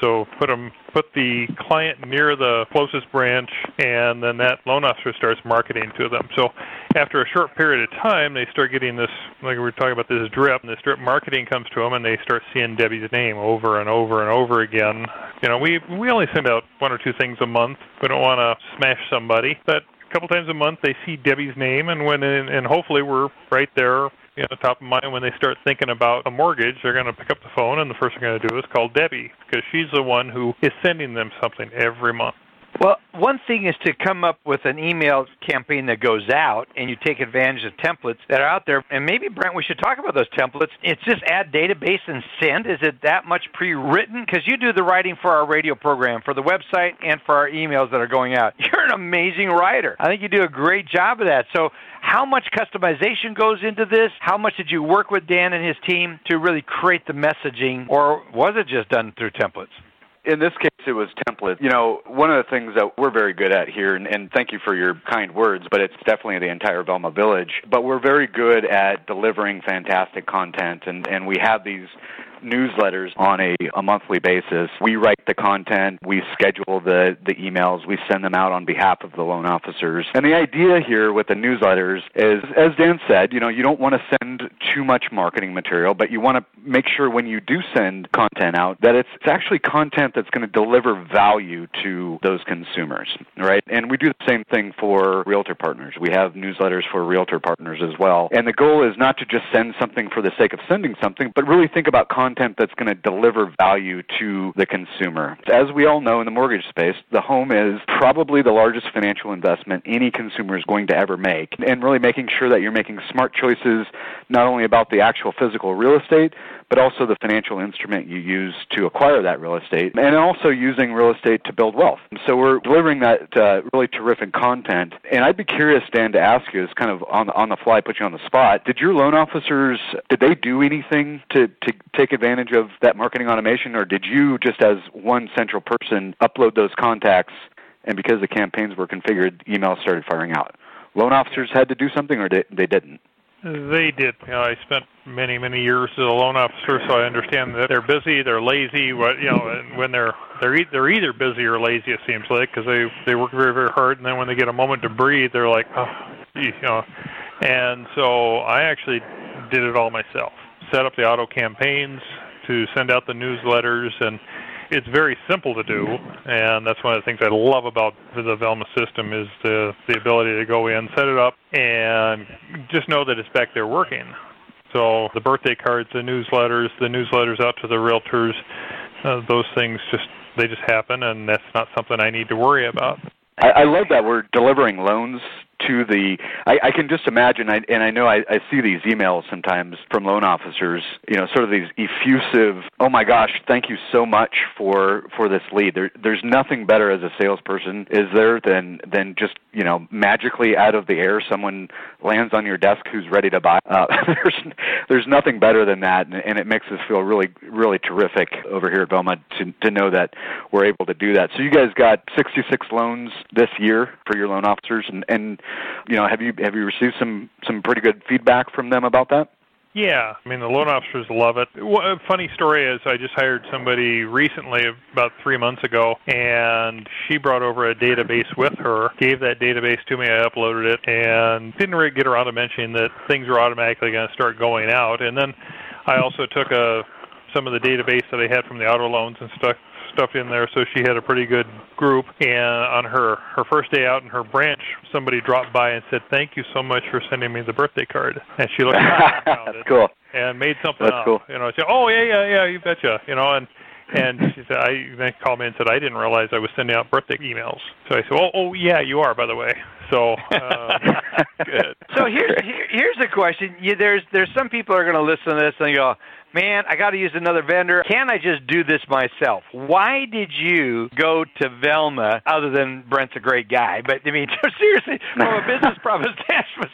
S12: So put them, put the client near the closest branch, and then that loan officer starts marketing to them. So after a short period of time, they start getting this, like we were talking about this drip, and this drip marketing comes to them, and they start seeing Debbie's name over and over and over again. You know, we we only send out one or two things a month. We don't want to smash somebody, but a couple times a month they see Debbie's name, and when in, and hopefully we're right there you know, top of mind when they start thinking about a mortgage, they're going to pick up the phone and the first thing they're going to do is call Debbie because she's the one who is sending them something every month.
S2: Well, one thing is to come up with an email campaign that goes out and you take advantage of templates that are out there. And maybe, Brent, we should talk about those templates. It's just add database and send. Is it that much pre written? Because you do the writing for our radio program, for the website, and for our emails that are going out. an amazing writer. I think you do a great job of that. So, how much customization goes into this? How much did you work with Dan and his team to really create the messaging, or was it just done through templates?
S11: in this case, it was template. You know, one of the things that we're very good at here, and, and, thank you for your kind words, but it's definitely the entire Velma Village. But we're very good at delivering fantastic content, and, and we have these newsletters on a, a monthly basis. We write the content, we schedule the, the emails, we send them out on behalf of the loan officers. And the idea here with the newsletters is, as Dan said, you know, you don't want to send too much marketing material, but you want to make sure when you do send content out that it's, it's actually content that's going to deliver value to those consumers, right? And we do the same thing for realtor partners. We have newsletters for realtor partners as well. And the goal is not to just send something for the sake of sending something, but really think about content content that's going to deliver value to the consumer. As we all know in the mortgage space, the home is probably the largest financial investment any consumer is going to ever make. And really making sure that you're making smart choices not only about the actual physical real estate, but also the financial instrument you use to acquire that real estate, and also using real estate to build wealth. So we're delivering that uh, really terrific content. And I'd be curious, Dan, to ask you, is kind of on the, on the fly, put you on the spot. Did your loan officers did they do anything to to take advantage of that marketing automation, or did you just as one central person upload those contacts? And because the campaigns were configured, emails started firing out. Loan officers had to do something, or they, they didn't.
S12: They did. You know, I spent many, many years as a loan officer, so I understand that they're busy, they're lazy. What you know, and when they're they're e- they're either busy or lazy, it seems like, because they they work very, very hard, and then when they get a moment to breathe, they're like, oh, you know. And so I actually did it all myself. Set up the auto campaigns to send out the newsletters and it's very simple to do, and that's one of the things I love about the Velma system is the the ability to go in, set it up, and just know that it's back there working. So the birthday cards, the newsletters, the newsletters out to the realtors, uh, those things just they just happen, and that's not something I need to worry about.
S11: I, I love that we're delivering loans to the I, I can just imagine I, and I know I, I see these emails sometimes from loan officers, you know, sort of these effusive, oh my gosh, thank you so much for for this lead. There there's nothing better as a salesperson, is there, than than just, you know, magically out of the air someone lands on your desk who's ready to buy. Uh, there's there's nothing better than that and, and it makes us feel really really terrific over here at Velma to to know that we're able to do that. So you guys got 66 loans this year for your loan officers and and you know, have you have you received some some pretty good feedback from them about that?
S12: Yeah, I mean the loan officers love it. A funny story is I just hired somebody recently, about three months ago, and she brought over a database with her. Gave that database to me. I uploaded it, and didn't really get around to mentioning that things are automatically going to start going out. And then I also took a some of the database that I had from the auto loans and stuck stuff in there, so she had a pretty good group. And on her her first day out in her branch, somebody dropped by and said, "Thank you so much for sending me the birthday card." And she looked around
S11: That's cool.
S12: and made something
S11: That's
S12: up.
S11: cool.
S12: You know, she said, "Oh yeah, yeah, yeah, you betcha." You know, and and she said, I then called me and said, I didn't realize I was sending out birthday emails. So I said, Oh, oh yeah, you are, by the way. So uh, good.
S2: So here's here, here's a question. You, there's there's some people are going to listen to this and go, man, I got to use another vendor. Can I just do this myself? Why did you go to Velma? Other than Brent's a great guy, but I mean seriously, from a business profit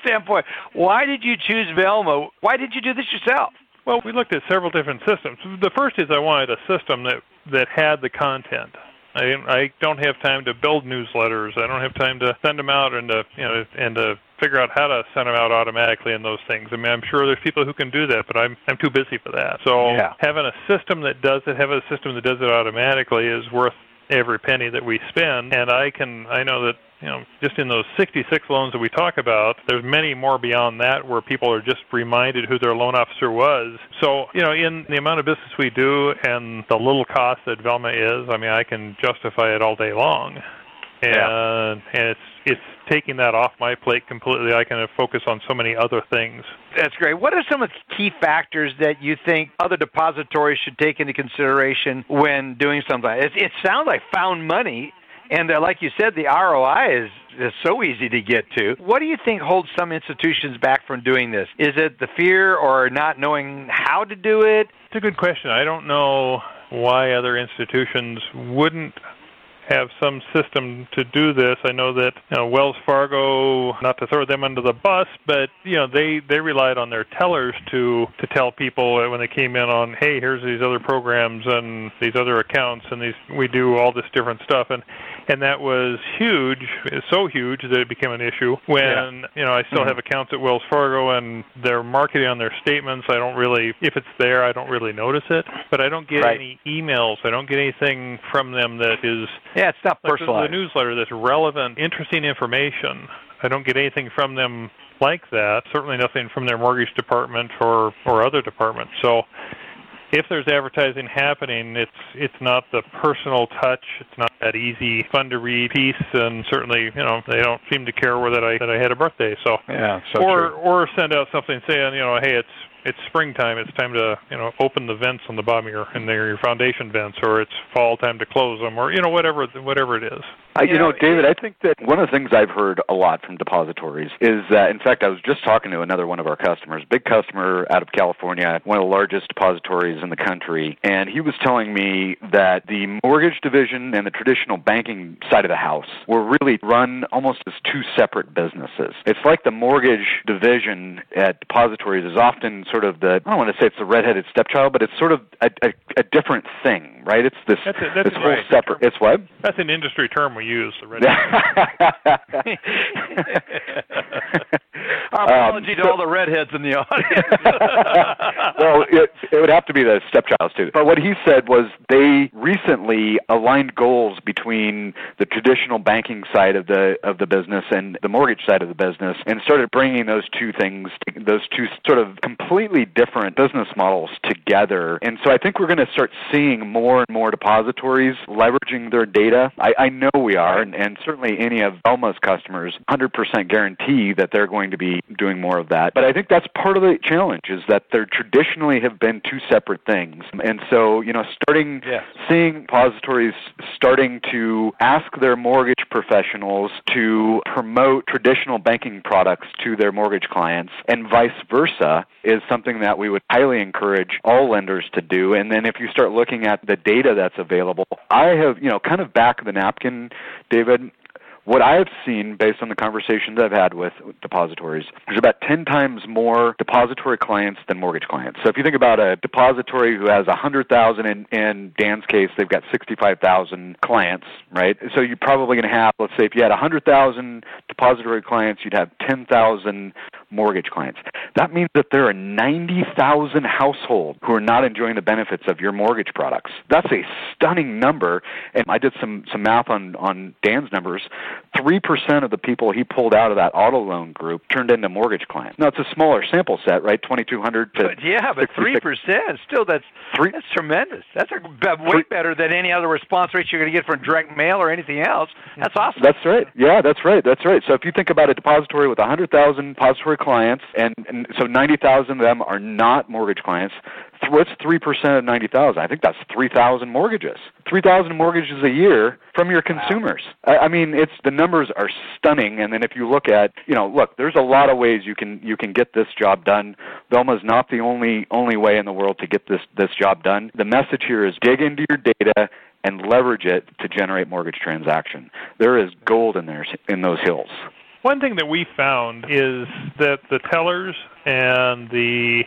S2: standpoint, why did you choose Velma? Why did you do this yourself?
S12: Well, we looked at several different systems. The first is I wanted a system that that had the content. I I don't have time to build newsletters. I don't have time to send them out and to you know and to figure out how to send them out automatically and those things. I mean, I'm sure there's people who can do that, but I'm I'm too busy for that. So
S2: Yeah.
S12: having a system that does it, having a system that does it automatically is worth every penny that we spend. And I can I know that you know just in those 66 loans that we talk about, there's many more beyond that where people are just reminded who their loan officer was. So you know, in the amount of business we do and the little cost that Velma is, I mean, I can justify it all day long. And and it's it's taking that off my plate completely. I can focus on so many other things.
S2: That's great. What are some of the key factors that you think other depositories should take into consideration when doing something? It, it sounds like found money, and uh, like you said, the ROI is is so easy to get to. What do you think holds some institutions back from doing this? Is it the fear or not knowing how to do it?
S12: It's a good question. I don't know why other institutions wouldn't have some system to do this. I know that you know, Wells Fargo, not to throw them under the bus, but you know they they relied on their tellers to to tell people when they came in on, hey, here's these other programs and these other accounts and these we do all this different stuff and and that was huge, It's so huge that it became an issue. When you know I still
S2: Mhm.
S12: have accounts at Wells Fargo and they're marketing on their statements. I don't really, if it's there, I don't really notice it. But I don't get
S2: Right.
S12: any emails. I don't get anything from them that is
S2: Yeah, it's not
S12: like the, the newsletter that's relevant, interesting information. I don't get anything from them like that. Certainly nothing from their mortgage department or or other departments. So if there's advertising happening, it's it's not the personal touch. It's not that easy, fun to read piece, and certainly you know they don't seem to care that I that I had a birthday. So
S2: Yeah, so
S12: or
S2: true.
S12: or send out something saying you know hey it's it's springtime. It's time to you know open the vents on the bottom of your in their your foundation vents, or it's fall time to close them, or you know whatever whatever it is.
S11: Uh, you know, David, I think that one of the things I've heard a lot from depositories is that, in fact, I was just talking to another one of our customers, big customer out of California, one of the largest depositories in the country, and he was telling me that the mortgage division and the traditional banking side of the house were really run almost as two separate businesses. It's like the mortgage division at depositories is often sort of the I don't want to say it's the redheaded stepchild, but it's sort of a, a, a different thing, right? It's this
S12: That's a- that's
S11: this
S12: a-
S11: whole
S12: right.
S11: separate. It's what?
S12: That's an industry term we use. The red.
S2: Our
S11: Um,
S2: apology to all the redheads in the audience.
S11: well, it, it would have to be the stepchilds too. But what he said was they recently aligned goals between the traditional banking side of the of the business and the mortgage side of the business, and started bringing those two things, those two sort of completely different business models together. And so I think we're going to start seeing more and more depositories leveraging their data. I, I know we are, and, and certainly any of Velma's customers 100% guarantee that they're going to be doing more of that. But I think that's part of the challenge is that there traditionally have been two separate things. And so, you know, starting
S2: Yes.
S11: seeing depositories starting to ask their mortgage professionals to promote traditional banking products to their mortgage clients and vice versa is something that we would highly encourage all lenders to do. And then if you start looking at the data that's available, I have, you know, kind of back of the napkin, David, what I have seen based on the conversations I've had with depositories, there's about 10 times more depository clients than mortgage clients. So if you think about a depository who has 100,000 in, in Dan's case, they've got 65,000 clients, right? So you're probably going to have, let's say if you had 100,000 depository clients, you'd have 10,000 mortgage clients. That means that there are 90,000 households who are not enjoying the benefits of your mortgage products. That's a stunning number. And I did some, some math on, on Dan's numbers. 3% of the people he pulled out of that auto loan group turned into mortgage clients. Now, it's a smaller sample set, right? 2,200 to
S2: But yeah, but three percent still that's three, that's tremendous. That's a, way better than any other response rate you're going to get from direct mail or anything else. That's mm-hmm. awesome.
S11: That's right. Yeah, that's right. That's right. So if you think about a depository with a 100,000 depository clients, and, and so 90,000 of them are not mortgage clients, what's 3% of 90,000? I think that's 3,000 mortgages. 3,000 mortgages a year from your consumers. I, I mean, it's the numbers are stunning. And then if you look at, you know, look, there's a lot of ways you can you can get this job done. Velma's not the only only way in the world to get this this job done. The message here is dig into your data and leverage it to generate mortgage transaction. There is gold in there in those hills.
S12: One thing that we found is that the tellers and the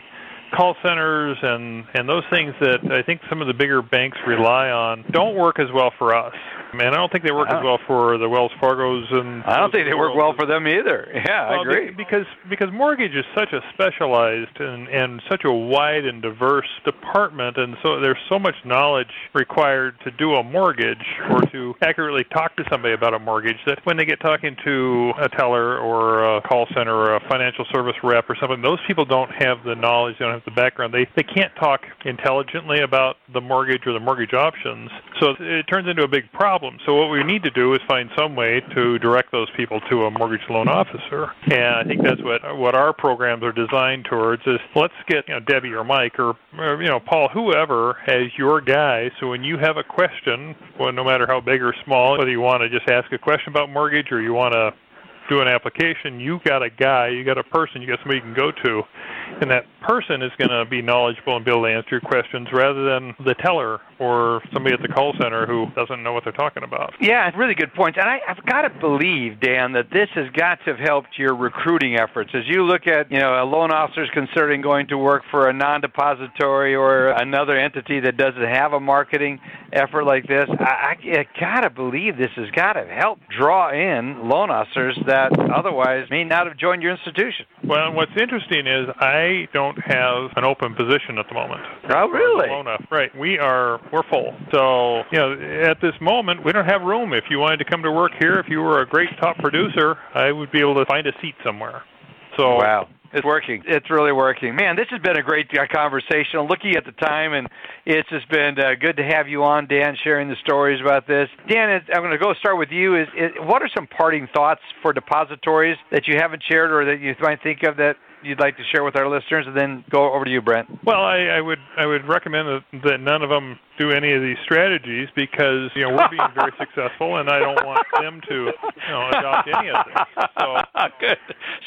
S12: call centers and and those things that I think some of the bigger banks rely on don't work as well for us. Man, I don't think they work as uh, well for the Wells Fargos and
S2: I don't think they work well for them either. Yeah, I agree.
S12: because because mortgage is such a specialized and and such a wide and diverse department, and so there's so much knowledge required to do a mortgage or to accurately talk to somebody about a mortgage that when they get talking to a teller or a call center or a financial service rep or something, those people don't have the knowledge, they don't have the background. They they can't talk intelligently about the mortgage or the mortgage options, so it turns into a big problem. So what we need to do is find some way to direct those people to a mortgage loan officer, and I think that's what what our programs are designed towards. Is let's get you know Debbie or Mike or, or you know Paul, whoever as your guy. So when you have a question, well, no matter how big or small, whether you want to just ask a question about mortgage or you want to do an application, you got a guy, you got a person, you got somebody you can go to, and that person is going to be knowledgeable and be able to answer your questions rather than the teller or somebody at the call center who doesn't know what they're talking about.
S2: Yeah, really good points. And I, I've got to believe, Dan, that this has got to have helped your recruiting efforts. As you look at, you know, a loan officer's considering going to work for a non-depository or another entity that doesn't have a marketing effort like this, I, I, I got to believe this has got to help draw in loan officers that otherwise may not have joined your institution.
S12: Well, what's interesting is I don't have an open position at the moment.
S2: Oh, really?
S12: Right. We are we're full. So you know, at this moment, we don't have room. If you wanted to come to work here, if you were a great top producer, I would be able to find a seat somewhere. So
S2: wow. It's working. It's really working. Man, this has been a great uh, conversation. Looking at the time, and it's just been uh, good to have you on, Dan, sharing the stories about this. Dan, I'm going to go start with you. Is, is what are some parting thoughts for depositories that you haven't shared or that you might think of that you'd like to share with our listeners, and then go over to you, Brent.
S12: Well, I, I would I would recommend that, that none of them do any of these strategies because you know we're being very successful, and I don't want them to you know adopt any of this. So
S2: good.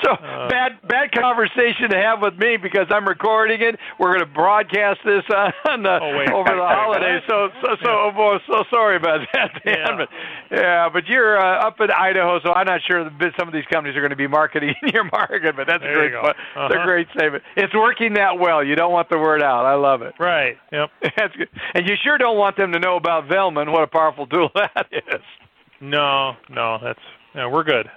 S2: So
S12: Uh,
S2: bad bad conversation to have with me because I'm recording it. We're going to broadcast this on the,
S12: Oh, wait.
S2: over the holidays. So so so oh, so sorry about that, Dan.
S12: Yeah.
S2: But yeah, but you're uh, up in Idaho, so I'm not sure that some of these companies are going to be marketing in your market. But that's
S12: There
S2: a great
S12: you go.
S2: point.
S12: Uh-huh.
S2: They're great statement. It's working that well. You don't want the word out. I love it.
S12: Right. Yep.
S2: That's good. And you sure don't want them to know about Velman. what a powerful tool that is.
S12: No, no, that's yeah, we're good.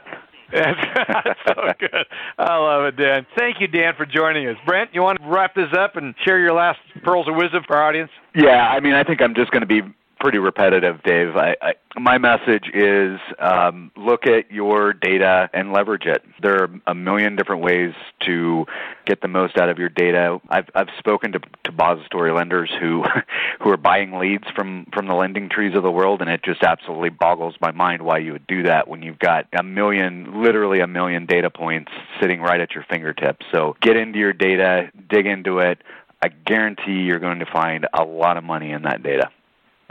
S2: That's, that's so good. I love it, Dan. Thank you, Dan, for joining us. Brent, you want to wrap this up and share your last pearls of wisdom for our audience?
S11: Yeah, I mean, I think I'm just going to be pretty repetitive, Dave. I, I, my message is um, look at your data and leverage it. There are a million different ways to get the most out of your data. I've I've spoken to to depository lenders who who are buying leads from from the lending trees of the world, and it just absolutely boggles my mind why you would do that when you've got a million, literally a million data points sitting right at your fingertips. So get into your data, dig into it. I guarantee you're going to find a lot of money in that data.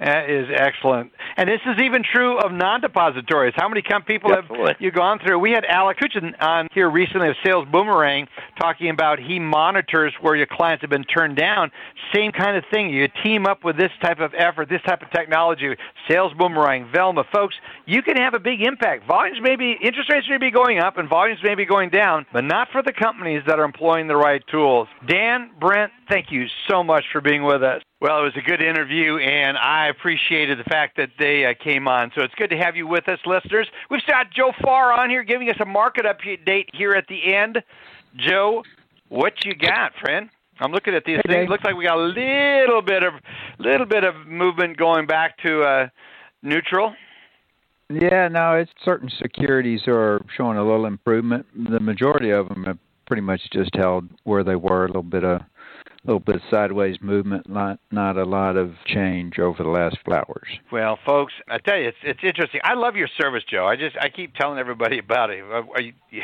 S2: That is excellent. And this is even true of non-depositories. How many people
S11: Absolutely.
S2: have you gone through? We had Alex Kutsishin on here recently of Sales Boomerang talking about he monitors where your clients have been turned down. Same kind of thing. You team up with this type of effort, this type of technology, Sales Boomerang, Velma. Folks, you can have a big impact. Volumes may be, interest rates may be going up and volumes may be going down, but not for the companies that are employing the right tools. Dan, Brent, thank you so much for being with us. Well, it was a good interview, and I appreciated the fact that they uh, came on. So it's good to have you with us, listeners. We've got Joe Farr on here giving us a market update here at the end. Joe, what you got, friend? I'm looking at these
S3: Hey,
S2: things.
S3: Dave.
S2: Looks like we got a little bit of little bit of movement going back to uh, neutral.
S3: Yeah, no, it's certain securities are showing a little improvement. The majority of them have pretty much just held where they were. A little bit of, little bit of sideways movement. Not not a lot of change over the last flowers.
S2: Well, folks, I tell you, it's it's interesting. I love your service, Joe. I just I keep telling everybody about it. I,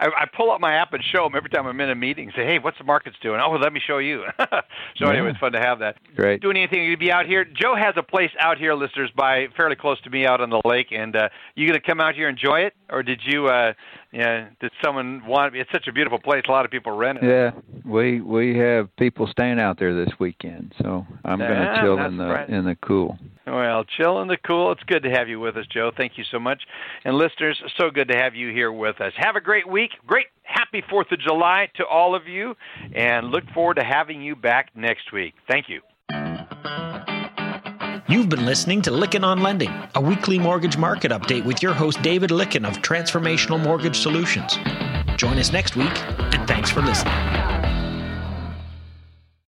S2: I, I pull up my app and show them every time I'm in a meeting. Say, hey, what's the markets doing? Oh, well, let me show you. so anyway, it's fun to have that.
S3: Great.
S2: Doing anything? You'd be out here. Joe has a place out here, listeners, by fairly close to me out on the lake. And uh, you gonna come out here and enjoy it, or did you? Uh, yeah, did someone want? It's such a beautiful place. A lot of people rent it.
S3: Yeah, we we have people staying out there this weekend, so I'm going to chill in the
S2: right.
S3: in the cool.
S2: Well, chill in the cool. It's good to have you with us, Joe. Thank you so much. And listeners, so good to have you here with us. Have a great week. Great happy 4th of July to all of you and look forward to having you back next week. Thank you.
S13: You've been listening to Lykken on Lending, a weekly mortgage market update with your host David Lykken of Transformational Mortgage Solutions. Join us next week, and thanks for listening.